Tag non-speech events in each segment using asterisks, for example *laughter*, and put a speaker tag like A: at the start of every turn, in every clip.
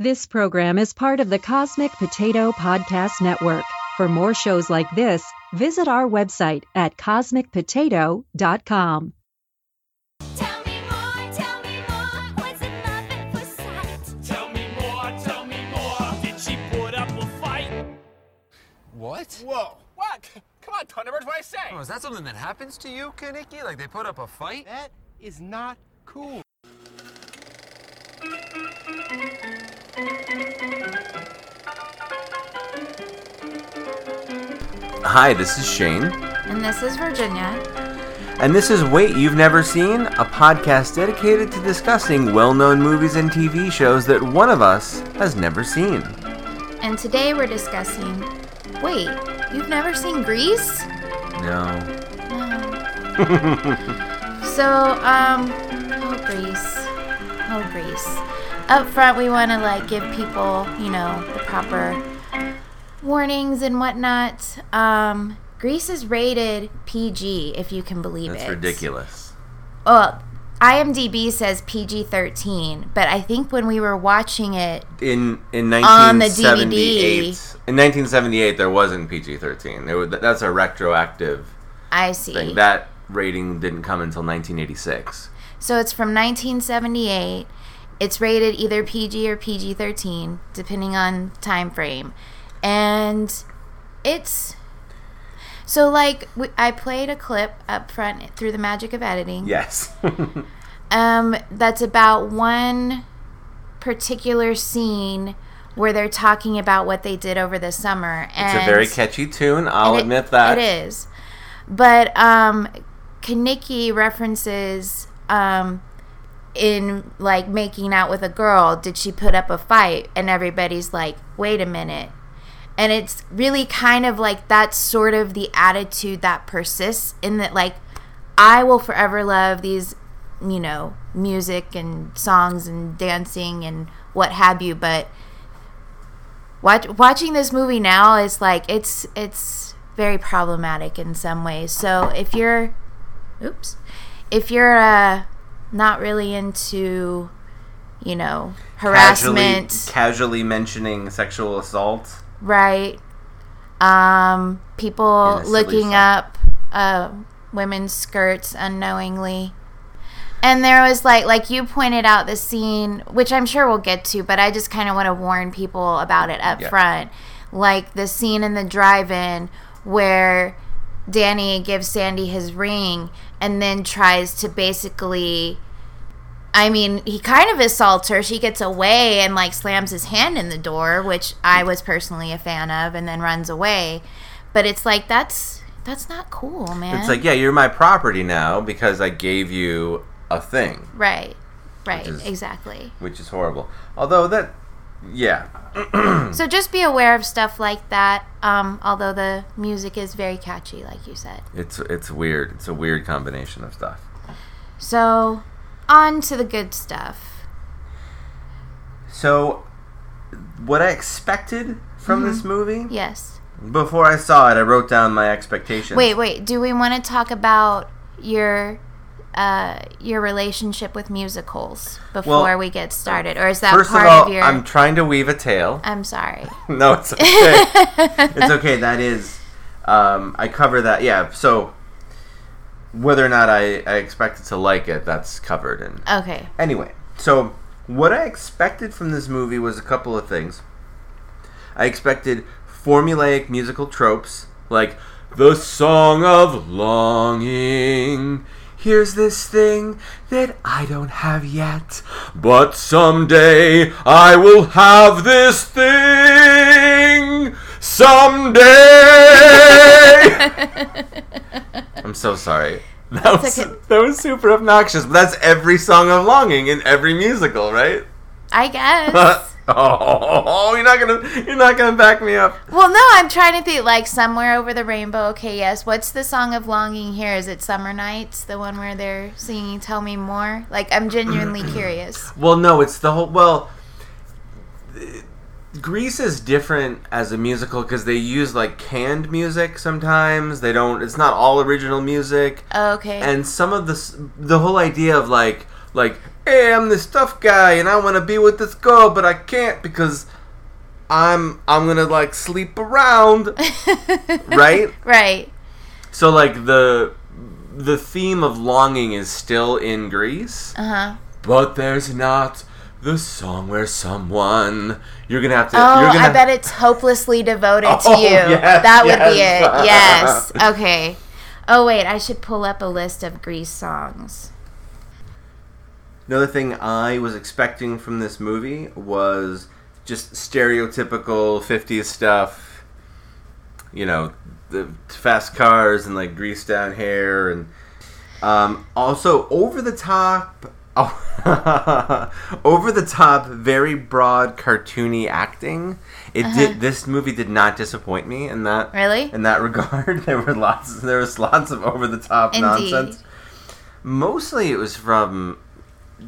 A: This program is part of the Cosmic Potato Podcast Network. For more shows like this, visit our website at cosmicpotato.com.
B: Tell me more, tell me more. What's in love at first sight?
C: Tell me more, tell me more. Did she put up a fight?
D: What?
E: Whoa. What? Come on, Thunderbird, what I say?
D: Oh, is that something that happens to you, Kenickie? Like they put up a fight?
E: That is not cool.
F: Hi, this is Shane,
G: And this is Virginia.
F: and this is Wait You've Never Seen, a podcast dedicated to discussing well known movies and TV shows that one of us has never seen.
G: And today we're discussing. Wait, you've never seen Grease?
F: No. No.
G: so, um, oh, Grease. Oh, Grease. Up front, we want to, like, give people, you know, the proper warnings and whatnot. Um, Grease is rated PG, if you can believe
F: That's
G: it.
F: ridiculous.
G: Well, IMDb says PG 13, but I think when we were watching it,
F: In in
G: On the
F: 1978,
G: DVD.
F: in 1978 there wasn't PG-13. That's a retroactive
G: I see.
F: thing. That rating didn't come until 1986.
G: So it's from 1978. It's rated either PG or PG-13, depending on time frame, and it's so like I played a clip up front through the magic of editing.
F: Yes. *laughs*
G: Um, that's about one particular scene where they're talking about what they did over the summer. And
F: it's a very catchy tune. I'll
G: it-
F: admit that.
G: It is. But um Kenickie references um in like making out with a girl, did she put up a fight? And everybody's like, wait a minute. And it's really kind of like that's sort of the attitude that persists in that like I will forever love these, you know, music and songs and dancing and what have you, but watch, watching this movie now is like it's it's very problematic in some ways. So if you're, oops, if you're uh, not really into, you know, harassment,
F: Casually, casually mentioning sexual assault.
G: Right? Um, people
F: In
G: looking
F: song.
G: up uh, women's skirts unknowingly. And there was like like you pointed out the scene, which I'm sure we'll get to, but I just kind of want to warn people about it up
F: Yeah.
G: front. Like the scene in the drive-in where Danny gives Sandy his ring and then tries to basically I mean, he kind of assaults her. She gets away and like slams his hand in the door, which I was personally a fan of, and then runs away. But it's like that's that's not cool, man.
F: It's like, yeah, you're my property now because I gave you a thing,
G: right, right,
F: is-
G: exactly.
F: which is horrible. Although that, yeah, *clears throat*
G: So just be aware of stuff like that. Um, although the music is very catchy, like you said.
F: it's it's weird. It's a weird combination of stuff.
G: So on to the good stuff.
F: So, what I expected from this
G: Mm-hmm.
F: movie
G: Yes.
F: before I saw it, I wrote down my expectations.
G: Wait, wait. Do we want to talk about your uh, your relationship with musicals before
F: Well,
G: we get started, or is that
F: First
G: part
F: of all,
G: of your?
F: I'm trying to weave a tale.
G: I'm sorry. *laughs*
F: no, it's okay. *laughs* it's okay. That is, um, I cover that. Yeah. So, whether or not I, I expected to like it, that's covered. And
G: Okay.
F: anyway, so what I expected from this movie was a couple of things. I expected formulaic musical tropes like the song of longing. Here's this thing that I don't have yet, but someday I will have this thing. Someday. *laughs* I'm so sorry. *laughs* That was,
G: okay.
F: that was super obnoxious, but that's every song of longing in every musical, right?
G: I guess. *laughs*
F: oh, you're not gonna you're not gonna back me up.
G: well, no, I'm trying to think like somewhere over the rainbow. Okay, yes. What's the song of longing here? Is it Summer Nights, the one where they're singing "Tell Me More"? Like, I'm genuinely *clears throat* curious.
F: Well, no, it's the whole. Well, Grease is different as a musical because they use like canned music sometimes. They don't. It's not all original music,
G: Okay.
F: and some of the the whole idea of like like "Hey, I'm this tough guy, and I want to be with this girl, but I can't because I'm I'm gonna like sleep around, *laughs* right?"
G: Right.
F: So like the the theme of longing is still in Grease,
G: Uh huh.
F: but there's not the song where someone you're gonna have to.
G: Oh,
F: you're gonna
G: I bet it's hopelessly devoted to
F: Oh,
G: you. *laughs*
F: yes,
G: that would be it. Yes. *laughs* Okay. Oh wait, I should pull up a list of Grease songs.
F: Another thing I was expecting from this movie was just stereotypical 50s stuff. You know, the fast cars and like greased down hair and um, also over the top oh, *laughs* over the top very broad cartoony acting. It did uh-huh. this movie did not disappoint me in that
G: Really?
F: in that *laughs* regard. There were lots there was lots of over the top nonsense. Mostly it was from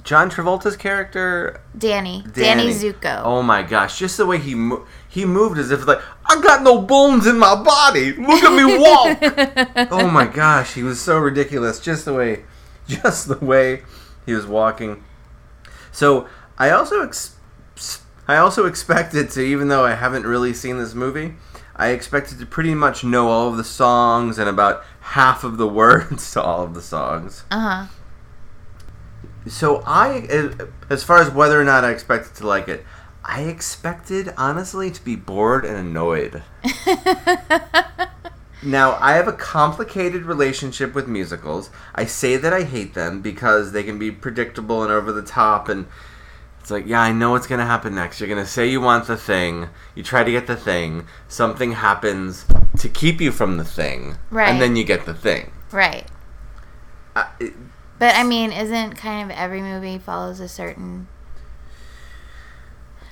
F: John Travolta's character,
G: Danny. Danny,
F: Danny.
G: Zuko.
F: Oh my gosh, just the way he mo- he moved as if like I got no bones in my body. Look at me walk. *laughs* oh my gosh, he was so ridiculous. Just the way, just the way he was walking. So I also ex- I also expected to, even though I haven't really seen this movie, I expected to pretty much know all of the songs and about half of the *laughs* words to all of the songs.
G: Uh huh.
F: So I, as far as whether or not I expected to like it, I expected honestly to be bored and annoyed. *laughs* now I have a complicated relationship with musicals. I say that I hate them because they can be predictable and over the top, and it's like, yeah, I know what's gonna happen next. You're gonna say you want the thing, you try to get the thing, something happens to keep you from the thing,
G: Right.
F: and then you get the thing.
G: Right.
F: It,
G: But I mean, isn't kind of every movie follows a certain.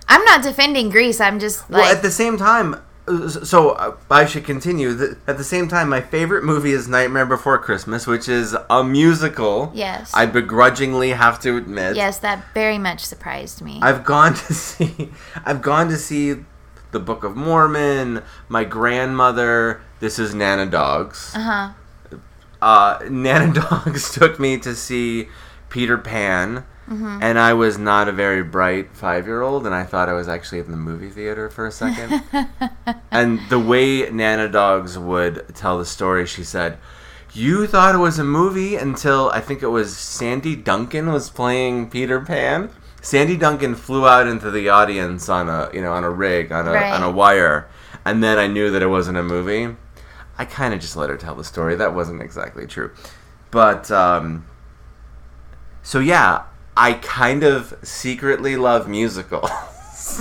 G: I'm not defending Grease. I'm just like.
F: well, at the same time, so uh, I should continue. At the same time, my favorite movie is Nightmare Before Christmas, which is a musical.
G: Yes.
F: I begrudgingly have to admit.
G: yes, that very much surprised me.
F: I've gone to see. I've gone to see the Book of Mormon. My grandmother. This is Nana Dogs.
G: uh huh.
F: uh, Nana *laughs* Dogs took me to see Peter Pan,
G: Mm-hmm.
F: and I was not a very bright five year old, and I thought I was actually in the movie theater for a second. *laughs* and the way Nana Dogs would tell the story, she said, You thought it was a movie until I think it was Sandy Duncan was playing Peter Pan. Sandy Duncan flew out into the audience on a you know on a rig on a
G: Right.
F: on a wire, and then I knew that it wasn't a movie. I kind of just let her tell the story. That wasn't exactly true. But, um, so yeah, I kind of secretly love musicals. *laughs*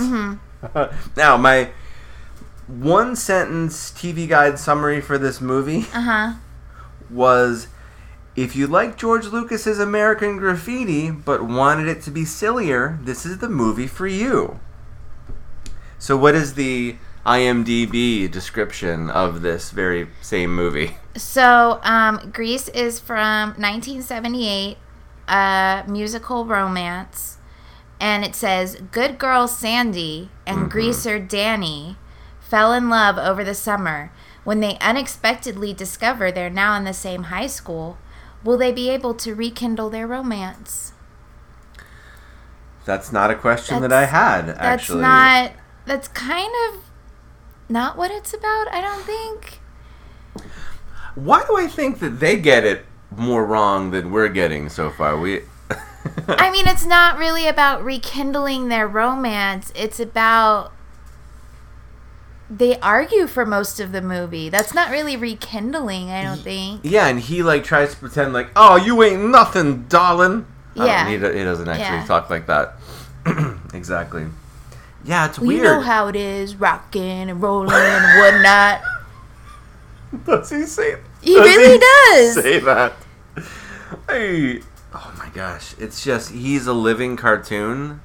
F: now, my one sentence TV guide summary for this movie
G: Uh huh.
F: was if you like George Lucas's American Graffiti but wanted it to be sillier, this is the movie for you. So, what is the IMDb description of this very same movie?
G: So, um, Grease is from 1978, a musical romance, and it says Good girl Sandy and mm-hmm. greaser Danny fell in love over the summer. When they unexpectedly discover they're now in the same high school, will they be able to rekindle their romance?
F: That's not a question that I had,
G: That's
F: actually.
G: not. That's kind of not what it's about. I don't think.
F: Why do I think that they get it more wrong than we're getting so far? We. *laughs*
G: I mean, it's not really about rekindling their romance. It's about they argue for most of the movie. That's not really rekindling, I don't think.
F: Yeah, and he like tries to pretend like, "Oh, you ain't nothing, darling."
G: Yeah.
F: he, he doesn't actually
G: Yeah.
F: talk like that. *clears throat* exactly. Yeah, it's
G: Well,
F: weird.
G: you know how it is, rocking and rolling and whatnot. *laughs*
F: Does he say?
G: He really does.
F: Say that. Hey. Oh my gosh! It's just he's a living cartoon.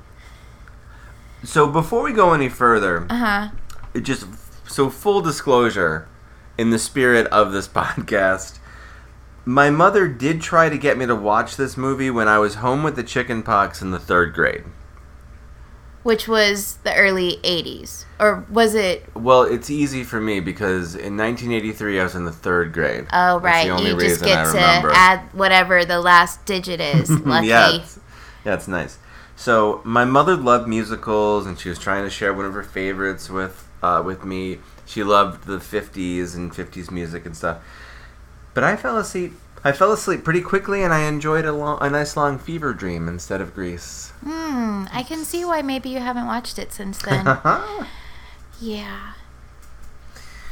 F: So before we go any further,
G: Uh huh.
F: it just so full disclosure in the spirit of this *laughs* podcast my mother did try to get me to watch this movie when i was home with the chicken pox in the third grade
G: Which was the early 80s. Or was it?
F: well it's easy for me because in 1983 i was in the third grade
G: Oh, right. You just get to add whatever the last digit is. *laughs* Lucky.
F: yes Yeah, it's nice. So my mother loved musicals, and she was trying to share one of her favorites with uh, with me. She loved the '50s and '50s music and stuff. But I fell asleep. I fell asleep pretty quickly, and I enjoyed a long, a nice long fever dream instead of Grease.
G: Hmm. I can see why maybe you haven't watched it since then. *laughs* yeah.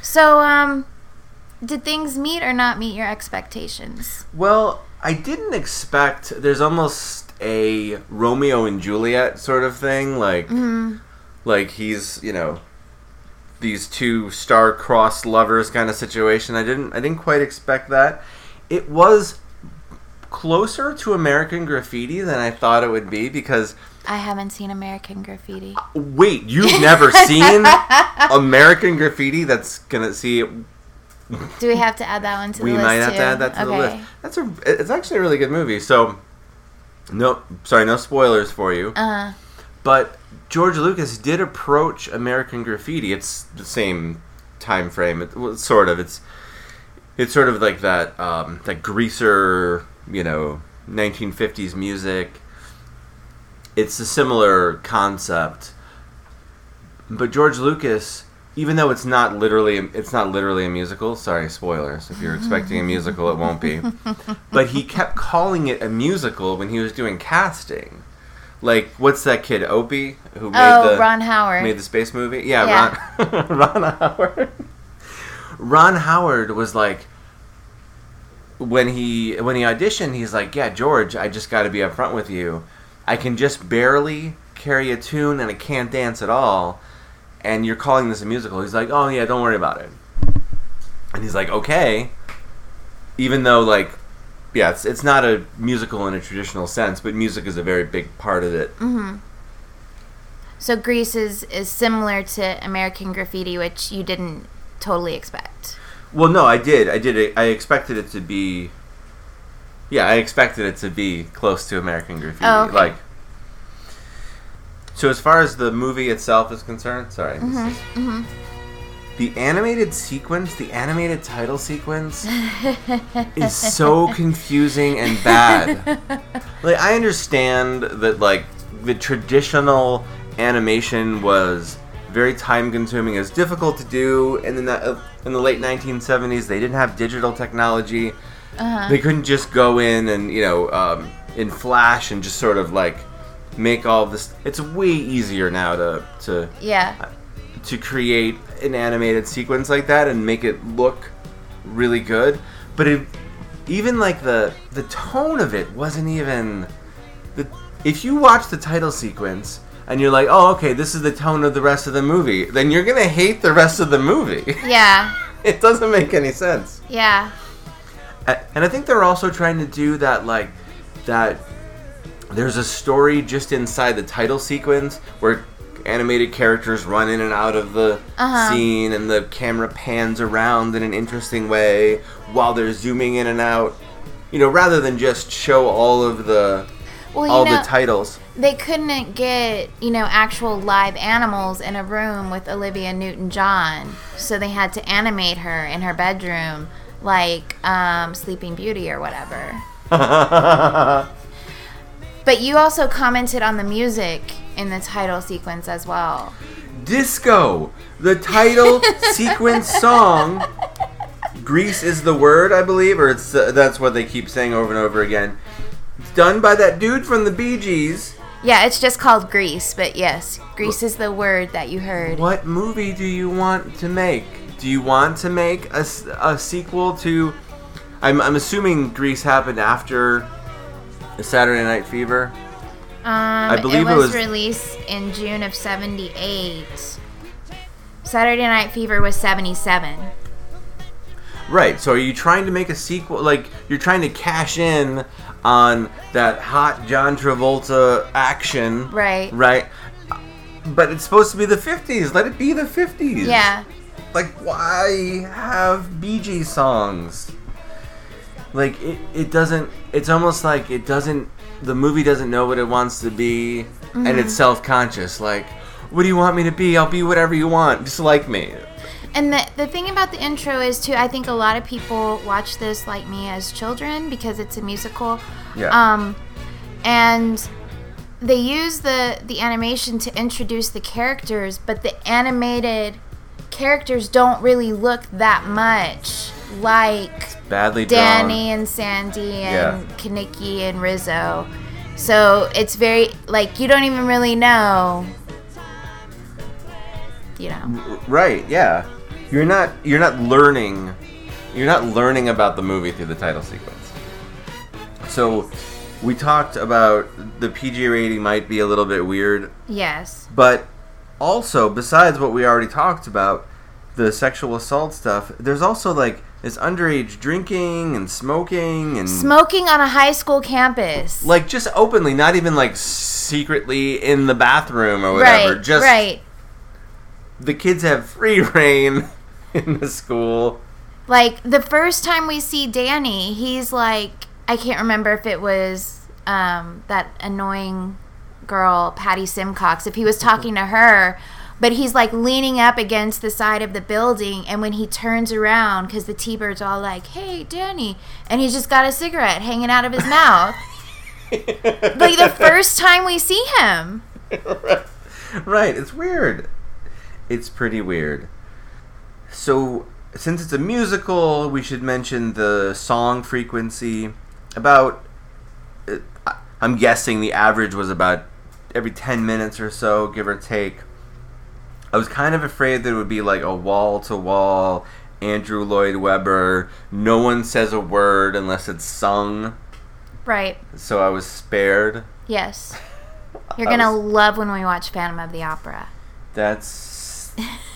G: So, um, did things meet or not meet your expectations?
F: Well, I didn't expect. There's almost a Romeo and Juliet sort of thing, like, like he's you know, these two star-crossed lovers kind of situation. I didn't. I didn't quite expect that. It was closer to American Graffiti than I thought it would be because
G: I haven't seen American Graffiti.
F: wait, you've never *laughs* seen American Graffiti? That's gonna see.
G: Do we have to add that one to
F: we
G: the list
F: might have
G: too?
F: to add that to the
G: Okay.
F: list. That's a. It's actually a really good movie. So, no, sorry, no spoilers for you.
G: Uh,
F: But George Lucas did approach American Graffiti. It's the same time frame. It, well, sort of. It's it's sort of like that um, that greaser, you know, 1950s music. It's a similar concept. But George Lucas, even though it's not literally it's not literally a musical. Sorry, spoilers. If you're expecting a musical, it won't be. *laughs* But he kept calling it a musical when he was doing casting. Like, what's that kid, Opie, who made
G: oh,
F: the
G: Ron Howard.
F: made the space movie? Yeah,
G: Yeah.
F: Ron, *laughs* Ron Howard. Ron Howard was like, when he when he auditioned, he's like, "Yeah, George, I just got to be upfront with you. I can just barely carry a tune, and I can't dance at all. And you're calling this a musical?" He's like, "Oh yeah, don't worry about it." And he's like, "Okay." Even though, like, yeah, it's it's not a musical in a traditional sense, but music is a very big part of it. Mm-hmm.
G: so Grease is, is similar to American Graffiti, which you didn't totally expect.
F: Well, no, I did. I did. I expected it to be. Yeah, I expected it to be close to American Graffiti.
G: Oh, okay.
F: Like. So as far as the movie itself is concerned, sorry.
G: Mm-hmm,
F: is- The animated sequence, the animated title sequence, is so *laughs* confusing and bad. Like I understand that like the traditional animation was very time consuming, it was difficult to do, and in the in the late 1970s they didn't have digital technology.
G: Uh-huh.
F: They couldn't just go in and you know um, in Flash and just sort of like make all this. It's way easier now to to
G: Yeah.
F: to create an animated sequence like that and make it look really good. But it, even like the the tone of it wasn't even the. If you watch the title sequence and you're like, oh, okay, this is the tone of the rest of the movie, then you're gonna hate the rest of the movie. *laughs*
G: Yeah.
F: it doesn't make any sense.
G: Yeah.
F: And I think they're also trying to do that, like, that there's a story just inside the title sequence where animated characters run in and out of the
G: Uh-huh.
F: scene and the camera pans around in an interesting way while they're zooming in and out. You know, rather than just show all of the
G: Well,
F: all
G: know,
F: the titles.
G: they couldn't get, you know, actual live animals in a room with Olivia Newton John. So they had to animate her in her bedroom like um, Sleeping Beauty or whatever. *laughs* But you also commented on the music in the title sequence as well.
F: Disco, the title *laughs* sequence song. Grease is the word, I believe, or it's uh, that's what they keep saying over and over again. Done by that dude from the Bee Gees.
G: Yeah, it's just called Grease, but yes, Grease is the word that you heard.
F: What movie do you want to make? Do you want to make a, a sequel to? I'm, I'm assuming Grease happened after Saturday Night Fever.
G: Um, I
F: believe
G: it
F: it
G: was,
F: was-
G: released in June of 78. Saturday Night Fever was 77.
F: Right. So are you trying to make a sequel? Like you're trying to cash in on that hot John Travolta action.
G: Right.
F: Right. But it's supposed to be the 50s. Let it be the 50s.
G: Yeah.
F: Like why have Gees songs? Like it, it doesn't. It's almost like it doesn't. The movie doesn't know what it wants to be, and it's mm-hmm. self-conscious. Like, what do you want me to be? I'll be whatever you want. Just like me.
G: And the, the thing about the intro is, too, I think a lot of people watch this like me as children because it's a musical.
F: Yeah.
G: Um, and they use the the animation to introduce the characters, but the animated characters don't really look that much like
F: Badly drawn.
G: Danny and Sandy and
F: Yeah.
G: Kenickie and Rizzo. So it's very like you don't even really know. You know.
F: Right, yeah. You're not you're not learning you're not learning about the movie through the title sequence. So we talked about the PG rating might be a little bit weird,
G: Yes.
F: but also besides what we already talked about, the sexual assault stuff, there's also like this underage drinking and smoking and
G: Smoking on a high school campus.
F: like just openly, not even like secretly in the bathroom or whatever.
G: right.
F: just
G: right.
F: the kids have free *laughs* reign *laughs* in the school.
G: Like the first time we see Danny, he's like I can't remember if it was um, that annoying girl Patty Simcox if he was talking to her, but he's like leaning up against the side of the building, and when he turns around, because the T-Bird's all like, "Hey, Danny," and he's just got a cigarette hanging out of his mouth. *laughs* like the first time we see him. *laughs*
F: right, it's weird. It's pretty weird. So, since it's a musical, we should mention the song frequency. About, uh, I'm guessing the average was about every 10 minutes or so, give or take. I was kind of afraid that it would be like a wall to wall Andrew Lloyd Webber. No one says a word unless it's sung.
G: Right.
F: So I was spared.
G: Yes. *laughs* You're gonna
F: was-
G: love when we watch Phantom of the Opera.
F: That's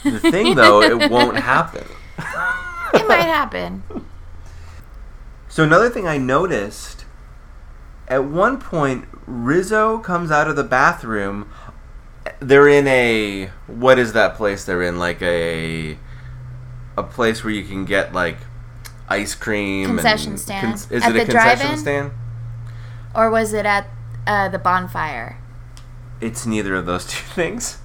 F: the thing, though. It won't happen. *laughs*
G: It might happen.
F: So another thing I noticed, at one point, Rizzo comes out of the bathroom. They're in a what is that place they're in? Like a a place where you can get like ice cream. and-
G: Concession stand.
F: is
G: At
F: it a concession
G: drive-in?
F: stand?
G: Or was it at uh, the bonfire?
F: It's neither of those *laughs* two things.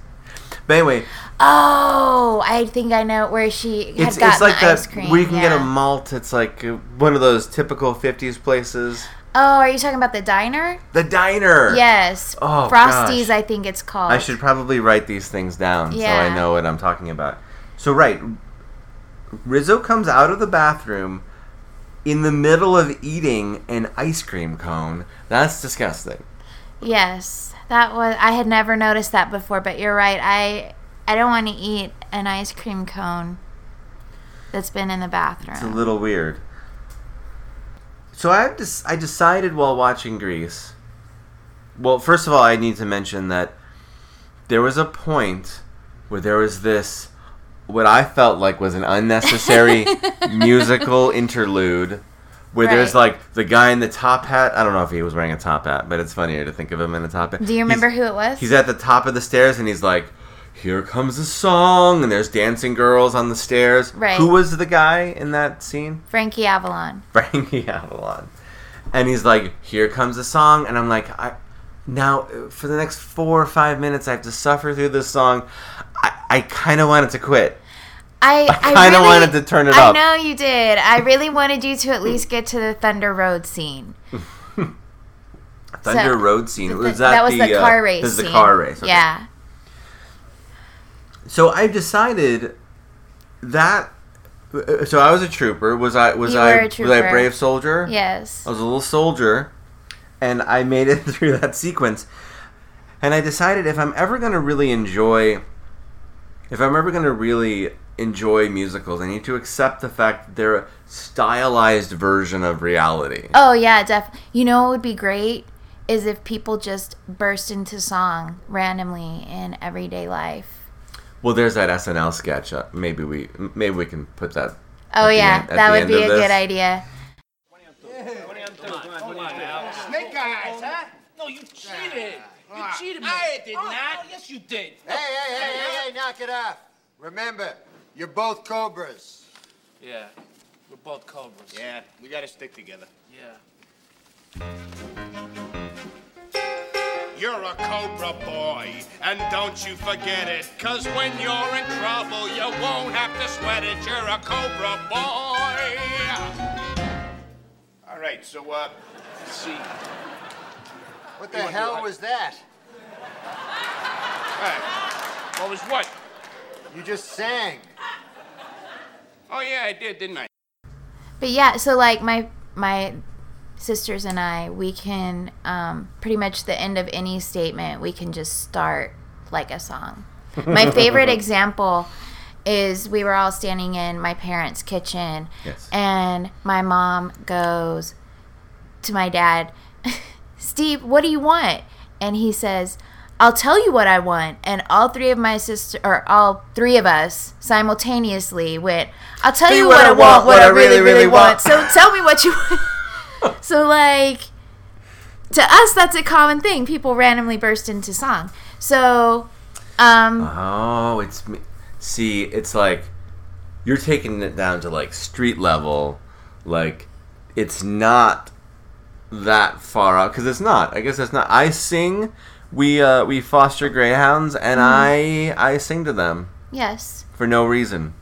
F: But anyway,
G: Oh, I think I know where she had
F: it's
G: gotten
F: it's like
G: the ice cream.
F: where you can get a malt. It's like uh, one of those typical '50s places.
G: Oh, are you talking about the diner?
F: The diner.
G: Yes.
F: Oh,
G: Frosties,
F: gosh.
G: I think it's called.
F: I should probably write these things down so I know what I'm talking about. So right, Rizzo comes out of the bathroom in the middle of eating an ice cream cone. That's disgusting.
G: Yes, that was. I had never noticed that before, but you're right. I I don't want to eat an ice cream cone that's been in the bathroom.
F: It's a little weird. So I I decided while watching Grease. Well, first of all, I need to mention that there was a point where there was this what I felt like was an unnecessary *laughs* musical interlude where there's like the guy in the top hat. I don't know if he was wearing a top hat, but it's funnier to think of him in a top hat.
G: Do you remember
F: He's-
G: who it was?
F: He's at the top of the stairs and he's like, "Here comes the song," and there's dancing girls on the stairs.
G: Right.
F: Who was the guy in that scene?
G: Frankie Avalon. *laughs*
F: Frankie Avalon. And he's like, "Here comes the song," and I'm like, "I now for the next four or five minutes, I have to suffer through this song. I, I kind of wanted to quit.
G: I, I
F: kinda
G: really-
F: wanted to turn it
G: I
F: up.
G: I know you did. I really wanted you to at least get to the Thunder Road scene. *laughs*
F: Thunder
G: So,
F: Road scene
G: The-
F: was that,
G: was the,
F: uh,
G: car race.
F: this is the car race. okay.
G: Yeah.
F: So I decided that. So I was a trooper. Was I? Was
G: You
F: I?
G: were a
F: Was I
G: trooper.
F: a brave soldier?
G: Yes.
F: I was a little soldier, and I made it *laughs* through that sequence. And I decided if I'm ever going to really enjoy, if I'm ever going to really enjoy musicals, I need to accept the fact that they're a stylized version of reality.
G: Oh yeah, def. You know what would be great is if people just burst into song randomly in everyday life.
F: Well, there's that SNL sketch. Uh, maybe we maybe we can put that.
G: Oh yeah,
F: end-
G: that would be a
F: this.
G: good idea.
E: Snake eyes, huh?
C: No, you cheated. You cheated me.
E: I did not.
C: oh, yes, you did.
H: Hey, hey, hey, hey, hey, knock it off. Remember, you're both Cobras.
C: Yeah, we're both cobras.
E: Yeah, we gotta stick together.
C: Yeah.
I: You're a Cobra boy, and don't you forget it. Cause when you're in trouble, you won't have to sweat it. You're a Cobra boy.
E: All right, so, uh, let's see.
H: What the hell was that?
I: What was what?
H: You just sang.
I: Oh, yeah, I did, didn't I?
G: But yeah, so like my my sisters and I, we can um, pretty much the end of any statement, we can just start like a song. My *laughs* favorite example is we were all standing in my parents' kitchen,
F: Yes.
G: and my mom goes to my dad, *laughs* Steve, what do you want? And he says, I'll tell you what I want. And all three of my sister, or all three of us simultaneously went, I'll tell you what, I want, what I really, really want. So tell me what you *laughs* want. so, like, to us, that's a common thing. People randomly burst into song. So, um,
F: Oh, it's me. See, it's like you're taking it down to like street level. Like it's not that far out because it's not. I guess it's not. I sing. We uh we foster greyhounds, and I I sing to them
G: yes.
F: for no reason.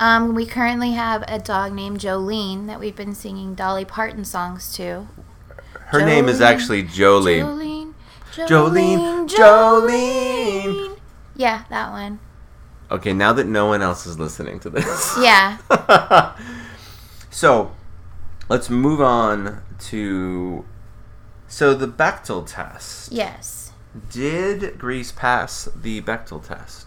G: Um, we currently have a dog named Jolene that we've been singing Dolly Parton songs to.
F: Her name is actually Jolie.
G: Jolene,
F: Jolene, Jolene.
G: Yeah, that one.
F: Okay, now that no one else is listening to this. *laughs*
G: Yeah.
F: So, let's move on to. So the Bechdel test.
G: yes.
F: Did Grease pass the Bechdel test?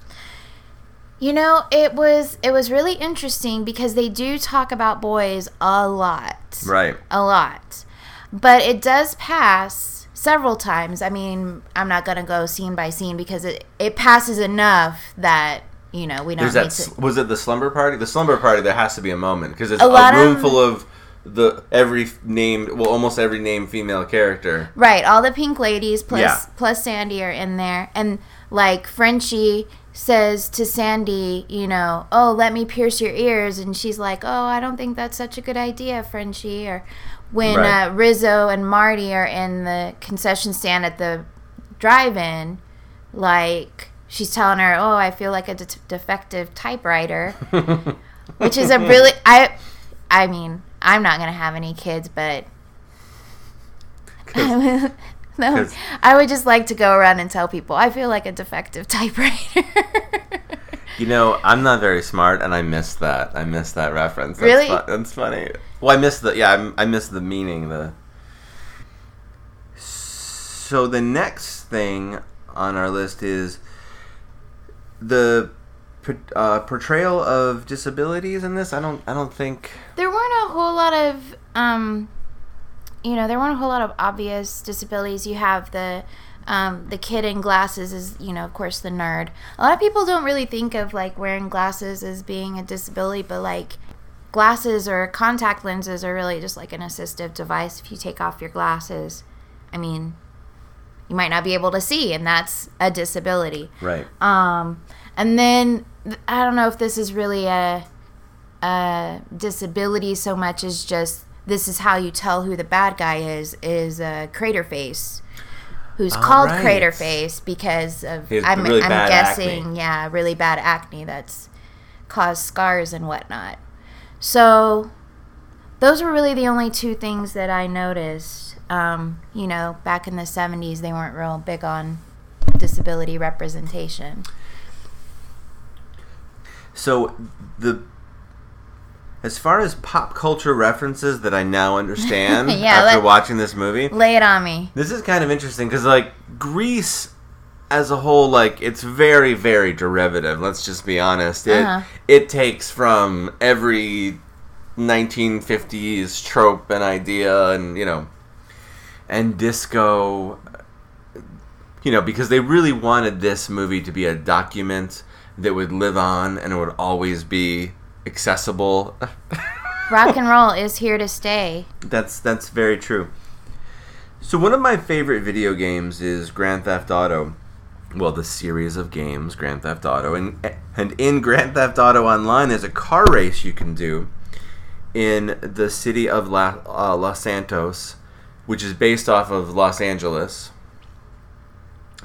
G: You know, it was it was really interesting because they do talk about boys a lot.
F: Right.
G: A lot. But it does pass several times. I mean, I'm not going to go scene by scene because it it passes enough that, you know, we don't
F: There's that.
G: to
F: Was it the slumber party? The slumber party. There has to be a moment because it's
G: A
F: a, room
G: of-
F: full of the every named, well, almost every named female character.
G: Right, all the pink ladies plus
F: Yeah.
G: plus Sandy are in there, and like Frenchie says to Sandy, you know, oh, let me pierce your ears, and she's like, oh, I don't think that's such a good idea, Frenchie. Or when
F: Right.
G: uh, Rizzo and Marty are in the concession stand at the drive-in, like she's telling her, oh, I feel like a de- defective typewriter, *laughs* which is a really I, I mean, I'm not gonna have any kids, but. I would, *laughs* no, I would just like to go around and tell people I feel like a defective *laughs* typewriter.
F: You know, I'm not very smart, and I missed that. I missed that reference. That's
G: Really?
F: fu- that's funny. Well, I missed the yeah. I'm- I missed the meaning. The so the next thing on our list is the uh, portrayal of disabilities in this. I don't. I don't think.
G: there weren't a whole lot of, um, you know, there weren't a whole lot of obvious disabilities. You have the, um, the kid in glasses is, you know, of course, the nerd. A lot of people don't really think of like wearing glasses as being a disability, but like glasses or contact lenses are really just like an assistive device. If you take off your glasses, I mean, you might not be able to see, and that's a disability.
F: Right.
G: Um, and then th- I don't know if this is really a, a disability so much as just this is how you tell who the bad guy is is uh, Crater Face, who's
F: Oh,
G: called
F: right.
G: Crater Face because of
F: has
G: I'm,
F: really
G: I'm guessing
F: acne.
G: yeah really bad acne that's caused scars and whatnot. So those were really the only two things that I noticed. Um, you know, back in the 70s, they weren't real big on disability representation.
F: So the as far as pop culture references that I now understand *laughs*
G: Yeah,
F: after
G: let-
F: watching this movie,
G: Lay it on me.
F: This is kind of interesting because, like, Grease as a whole, like, it's very, very derivative. Let's just be honest. It
G: Uh-huh.
F: it takes from every 1950s trope and idea, and you know, and disco. You know, because they really wanted this movie to be a document that would live on and it would always be accessible. *laughs*
G: Rock and roll is here to stay.
F: That's that's very true. So one of my favorite video games is Grand Theft Auto. Well, the series of games, Grand Theft Auto, and and in Grand Theft Auto Online, there's a car race you can do in the city of La, uh, Los Santos, which is based off of Los Angeles,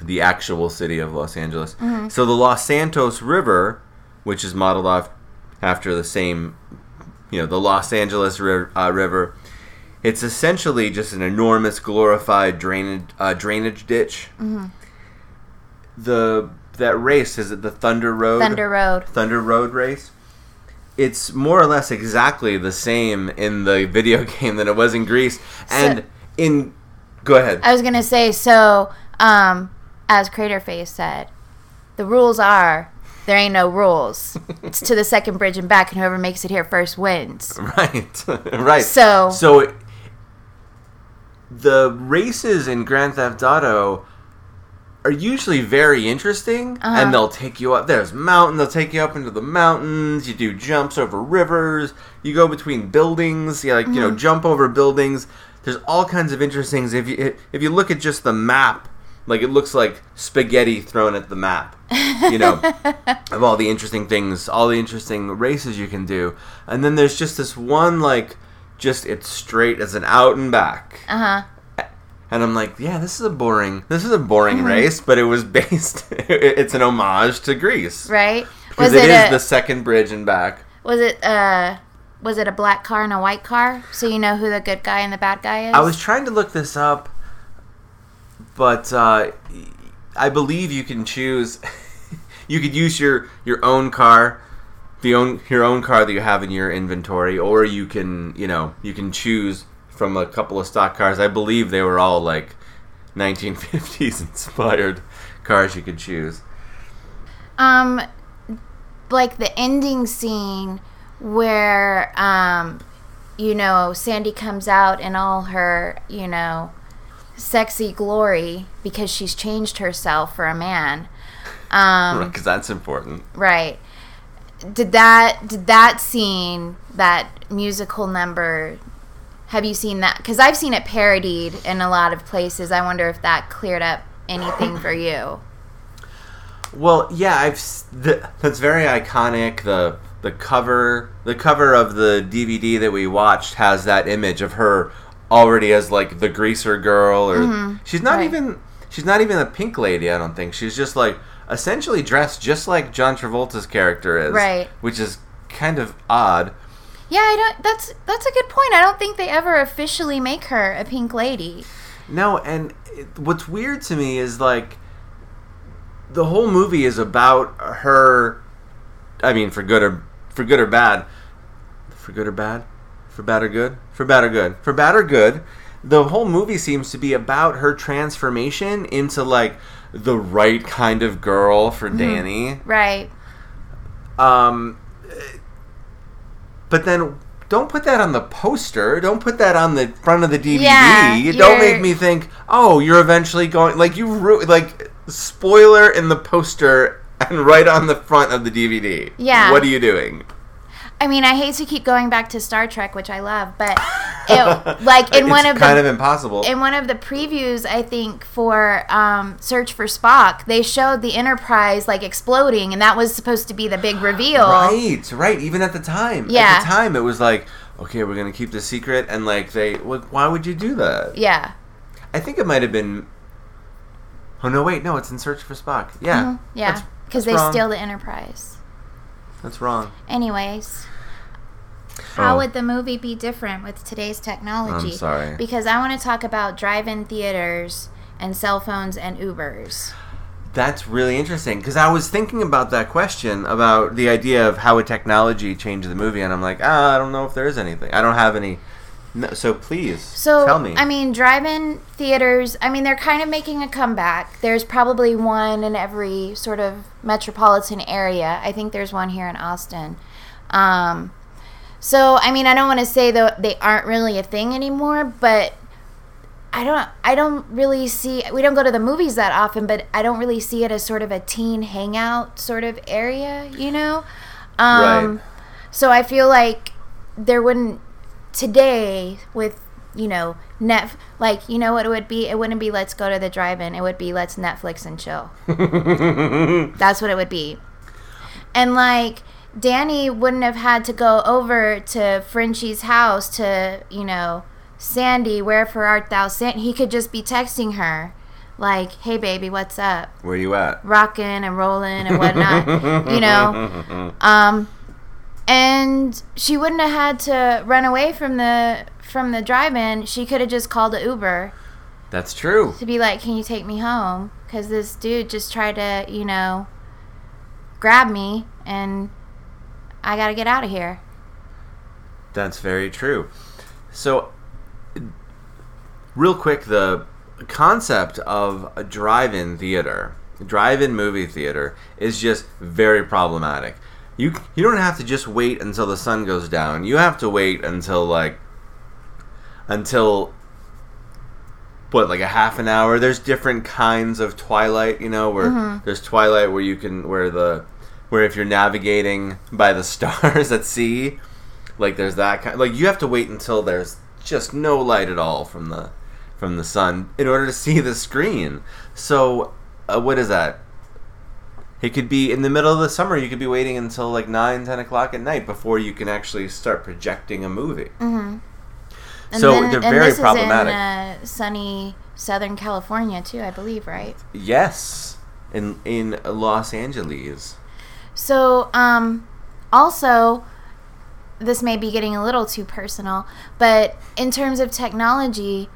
F: the actual city of Los Angeles. So the Los Santos River, which is modeled off after the same, you know, the Los Angeles ri- uh, River. It's essentially just an enormous glorified drainage uh, drainage ditch. The that race is it the Thunder Road
G: Thunder Road.
F: Thunder Road race. It's more or less exactly the same in the *laughs* video game than it was in Grease, and in. Go ahead.
G: I was gonna say so. Um, as Craterface said, the rules are there ain't no rules. it's to the second bridge and back, and whoever makes it here first wins. *laughs*
F: Right, *laughs* right.
G: So-
F: so the races in Grand Theft Auto are usually very interesting,
G: Uh-huh.
F: and they'll take you up. There's mountain. They'll take you up into the mountains. You do jumps over rivers. You go between buildings. You like you know
G: Mhm.
F: jump over buildings. There's all kinds of interesting things. If you if you look at just the map, like it looks like spaghetti thrown at the map. You know, *laughs* of all the interesting things, all the interesting races you can do. And then there's just this one like just it's straight as an out and back.
G: Uh huh.
F: And I'm like, yeah, this is a boring this is a boring
G: Mhm.
F: race, but it was based *laughs* it's an homage to Grease.
G: Right?
F: Because
G: Was
F: it
G: it
F: is
G: a-
F: the second bridge and back.
G: Was it uh was it a black car and a white car? So you know who the good guy and the bad guy is?
F: I was trying to look this up, but uh, I believe you can choose. *laughs* you could use your your own car, the own your own car that you have in your inventory, or you can you know you can choose from a couple of stock cars. I believe they were all like 1950s inspired cars you could choose.
G: um like the ending scene where um you know Sandy comes out in all her, you know, sexy glory because she's changed herself for a man. Um
F: Because that's important.
G: Right. Did that did that scene that musical number have you seen that cuz I've seen it parodied in a lot of places. I wonder if that cleared up anything for you.
F: Well, yeah, I've the, that's very iconic. The the cover the cover of the DVD that we watched has that image of her already as like the greaser girl, or
G: Mhm,
F: she's not
G: right.
F: even she's not even a pink lady. I don't think she's just like essentially dressed just like John Travolta's character is,
G: Right.
F: Which is kind of odd.
G: Yeah, I don't that's that's a good point. I don't think they ever officially make her a pink lady.
F: No, and it, what's weird to me is like the whole movie is about her. I mean, for good or for good or bad, for good or bad, for bad or good, for bad or good, for bad or good. The whole movie seems to be about her transformation into like the right kind of girl for
G: Mhm.
F: Danny.
G: Right.
F: Um, but then don't put that on the poster. Don't put that on the front of the DVD.
G: Yeah,
F: don't make me think, oh, you're eventually going like you ru- like spoiler in the poster and right on the front of the DVD.
G: Yeah.
F: What are you doing?
G: I mean, I hate to keep going back to Star Trek, which I love, but it, *laughs* like in
F: It's
G: one of
F: kind
G: the
F: of impossible.
G: in one of the previews, I think for um, Search for Spock, they showed the Enterprise like exploding, and that was supposed to be the big reveal.
F: Right, right. Even at the time,
G: Yeah.
F: At the time, it was like, okay, we're gonna keep the secret, and like they, why would you do that?
G: Yeah.
F: I think it might have been. Oh no! Wait, no, it's in Search for Spock. Yeah,
G: Mhm. Yeah. Because they
F: wrong.
G: steal the Enterprise.
F: That's wrong.
G: Anyways, how
F: Oh.
G: would the movie be different with today's technology?
F: I'm sorry.
G: Because I want to talk about drive-in theaters and cell phones and Ubers.
F: That's really interesting because I was thinking about that question about the idea of how would technology change the movie, and I'm like, ah, I don't know if there is anything. I don't have any. No, so please,
G: So,
F: tell me.
G: I mean, drive-in theaters. I mean, they're kind of making a comeback. There's probably one in every sort of metropolitan area. I think there's one here in Austin. Um, so, I mean, I don't want to say that they aren't really a thing anymore, but I don't. I don't really see. We don't go to the movies that often, but I don't really see it as sort of a teen hangout sort of area. You know. Um,
F: Right.
G: So I feel like there wouldn't today with you know net like you know what it would be? It wouldn't be let's go to the drive-in. It would be let's netflix and chill. *laughs* That's what it would be. And like danny wouldn't have had to go over to frenchie's house to you know sandy wherefore art thou sent he could just be texting her like hey baby what's up?
F: Where you at?
G: rocking and rolling and whatnot you know? *laughs* Um and she wouldn't have had to run away from the from the drive-in she could have just called an uber
F: That's true.
G: to be like can you take me home because this dude just tried to, you know, grab me, and I got to get out of here.
F: That's very true. So, real quick, the concept of a drive-in theater, drive-in movie theater, is just very problematic. You you don't have to just wait until the sun goes down. You have to wait until like until what like a half an hour. There's different kinds of twilight, you know, where there's twilight where you can where the where if you're navigating by the *laughs* stars at sea, like there's that kind like you have to wait until there's just no light at all from the from the sun in order to see the screen. So, uh, what is that? It could be in the middle of the summer. You could be waiting until like 9, 10 o'clock at night before you can actually start projecting a movie.
G: And
F: So
G: then-
F: they're very
G: this
F: problematic.
G: Is in, uh, sunny Southern California too, I believe, right?
F: Yes, in in Los Angeles.
G: So, um, also, this may be getting a little too personal, but in terms of technology,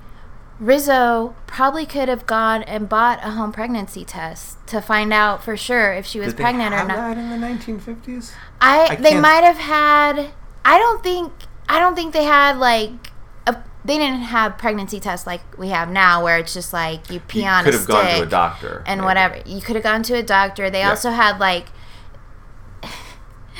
G: Rizzo probably could have gone and bought a home pregnancy test to find out for sure if she was
F: Did they
G: pregnant or
F: have
G: not.
F: that in the 1950s?
G: I,
F: I
G: they
F: can't-
G: might have had. I don't think. I don't think they had like. A, they didn't have pregnancy tests like we have now, where it's just like you pee
F: You
G: on
F: could
G: a
F: have gone to a
G: stick
F: doctor,
G: and
F: maybe.
G: whatever. You could have gone to a doctor. They
F: Yeah.
G: also had like.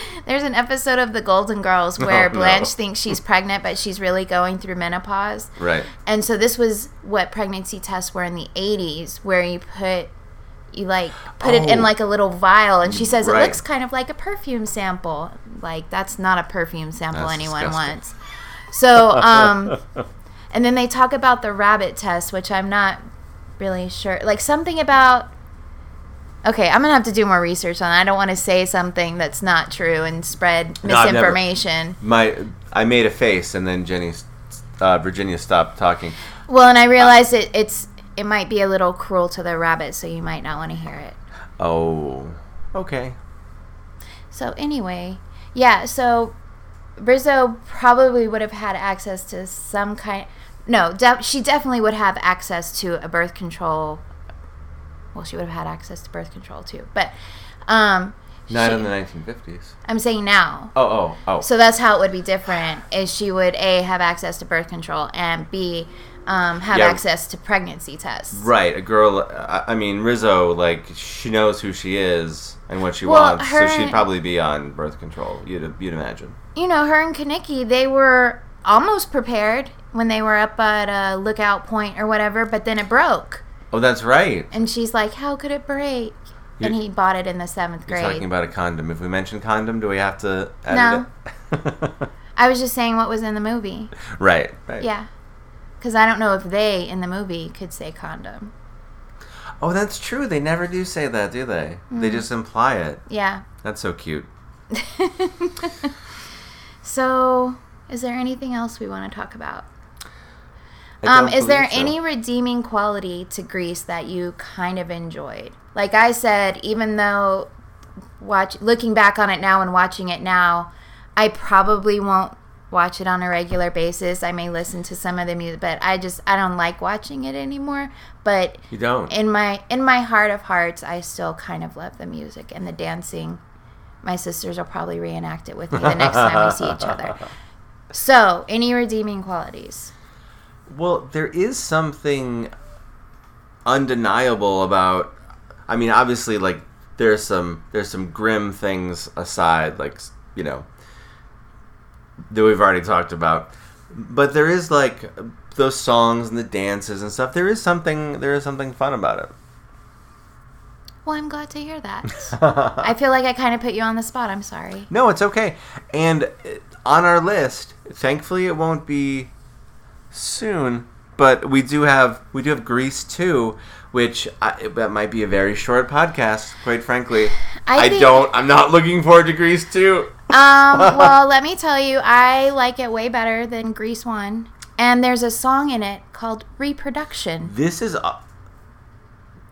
G: *laughs* There's an episode of The Golden Girls where
F: Oh, no.
G: Blanche thinks she's pregnant, but she's really going through menopause.
F: Right.
G: And so this was what pregnancy tests were in the 80s, where you put you like put it in
F: Oh.
G: like a little vial, and she says
F: Right.
G: it looks kind of like a perfume sample. Like that's not a perfume sample
F: That's
G: anyone
F: disgusting.
G: wants. So, um, and then they talk about the rabbit test, which I'm not really sure. Like something about. Okay, I'm gonna have to do more research on. It. I don't want to say something that's not true and spread
F: No, I've never-
G: misinformation.
F: My I made a face and then Jenny, uh, Virginia stopped talking.
G: Well, and I realized it, it's it might be a little cruel to the rabbit, so you might not want to hear it.
F: Oh, okay.
G: So anyway, yeah. So Rizzo probably would have had access to some kind. No, de- she definitely would have access to a birth control. Well, she would have had access to birth control too, but um,
F: Not
G: she-
F: in the 1950s.
G: I'm saying now.
F: Oh, oh, oh.
G: So that's how it would be different. Is she would a have access to birth control and b um, have
F: Yeah.
G: access to pregnancy tests.
F: Right, a girl. I mean, Rizzo. Like she knows who she is and what she
G: Well,
F: wants, so she'd probably be on birth control. You'd you'd imagine.
G: you know, her and Kenickie, they were almost prepared when they were up at a lookout point or whatever, but then it broke.
F: Oh, that's right.
G: And she's like, How could it break? And he bought it in the seventh
F: You're
G: grade.
F: talking about a condom. If we mention condom, do we have to
G: No. *laughs* I was just saying what was in the movie.
F: right, right.
G: Yeah. Because I don't know if they in the movie could say condom.
F: Oh, that's true. They never do say that, do they? They
G: Mm.
F: just imply it.
G: Yeah.
F: That's so cute. *laughs*
G: So, is there anything else we want to talk about? Um, is there
F: so.
G: any redeeming quality to Grease that you kind of enjoyed? Like I said, even though watch looking back on it now and watching it now, I probably won't watch it on a regular basis. I may listen to some of the music, but I just I don't like watching it anymore. But
F: You don't.
G: in my in my heart of hearts, I still kind of love the music and the dancing. My sisters will probably reenact it with me the next time we see each other. *laughs* So, any redeeming qualities?
F: Well, there is something undeniable about. I mean, obviously, like there's some there's some grim things aside, like you know that we've already talked about, but there is like those songs and the dances and stuff. There is something there is something fun about it.
G: Well, I'm glad to hear that. *laughs* I feel like I kind of put you on the spot. I'm sorry.
F: No, it's okay. And uh, on our list, thankfully, it won't be soon. But we do have we do have Grease too, which I, that might be a very short podcast. Quite frankly,
G: I
F: I,
G: think-
F: don't. I'm not looking forward to Grease too.
G: Um, *laughs* well, let me tell you, I like it way better than Grease 1. And there's a song in it called Reproduction.
F: This is. Uh,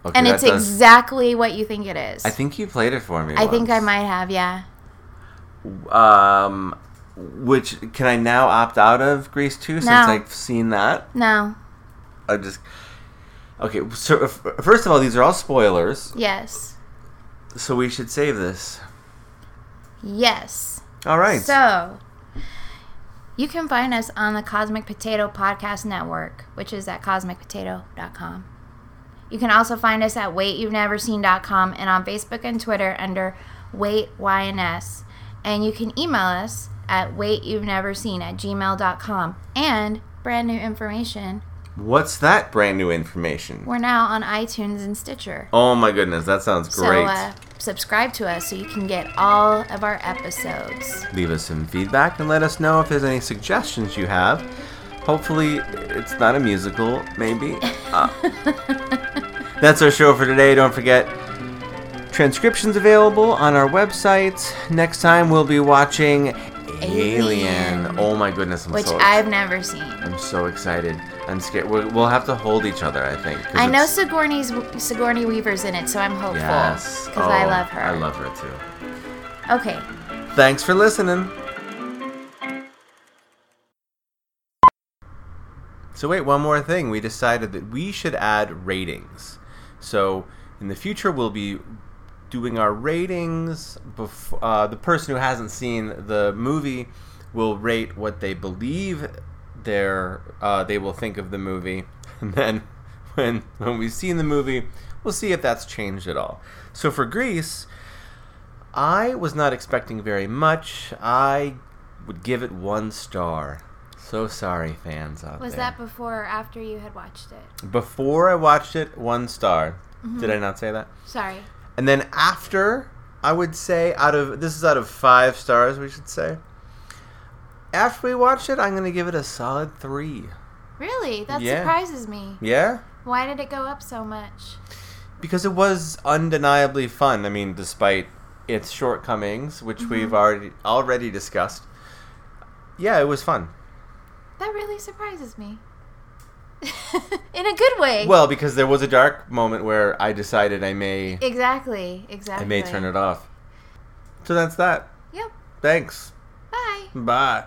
F: okay,
G: And it's
F: does-
G: exactly what you think it is.
F: I think you played it for me.
G: I think I might have, yeah.
F: Um, which can I now opt out of Grease two since
G: No.
F: I've seen that?
G: No.
F: I just Okay, so uh, first of all, these are all spoilers,
G: Yes.
F: so we should save this.
G: Yes.
F: All right.
G: So, you can find us on the Cosmic Potato Podcast Network, which is at cosmicpotato.com. You can also find us at waityou'veneverseen.com and on Facebook and Twitter under WaitYNS. And you can email us at waityou'veneverseen at gmail.com. And brand new information,
F: What's that brand new information?
G: we're now on iTunes and Stitcher.
F: Oh my goodness, that sounds
G: So
F: great.
G: uh, subscribe to us so you can get all of our episodes.
F: Leave us some feedback and let us know if there's any suggestions you have. Hopefully, it's not a musical, maybe. *laughs* Uh, that's our show for today. Don't forget, transcriptions available on our website. Next time, we'll be watching Alien.
G: Alien.
F: Oh my goodness, I'm
G: Which
F: so
G: I've never seen.
F: I'm so excited. I'm scared. We'll, we'll have to hold each other, I think.
G: I know Sigourney's Sigourney Weaver's in it, so I'm hopeful.
F: Yes.
G: Because I
F: Oh,
G: love her.
F: I love her too.
G: Okay.
F: Thanks for listening. So wait, one more thing. We decided that we should add ratings. So in the future, we'll be doing our ratings. Before uh, the person who hasn't seen the movie will rate what they believe their uh, they will think of the movie, *laughs* and then when when we've seen the movie, we'll see if that's changed at all. So for Grease. I was not expecting very much. I would give it one star. So sorry, fans out
G: Was
F: there.
G: that before or after you had watched it?
F: Before I watched it, one star.
G: Mm-hmm.
F: Did I not say that?
G: Sorry.
F: And then after, I would say out of this is out of five stars. We should say. After we watch it, I'm gonna give it a solid three.
G: Really? That
F: Yeah.
G: surprises me.
F: Yeah,
G: Why did it go up so much?
F: because it was undeniably fun. I mean, despite its shortcomings, which
G: Mm-hmm.
F: we've already already discussed. Yeah, it was fun.
G: That really surprises me. *laughs* In a good way.
F: Well, because there was a dark moment where I decided I may
G: exactly. Exactly.
F: I may turn it off. So that's that.
G: Yep.
F: Thanks.
G: Bye.
F: Bye.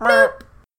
G: Boop.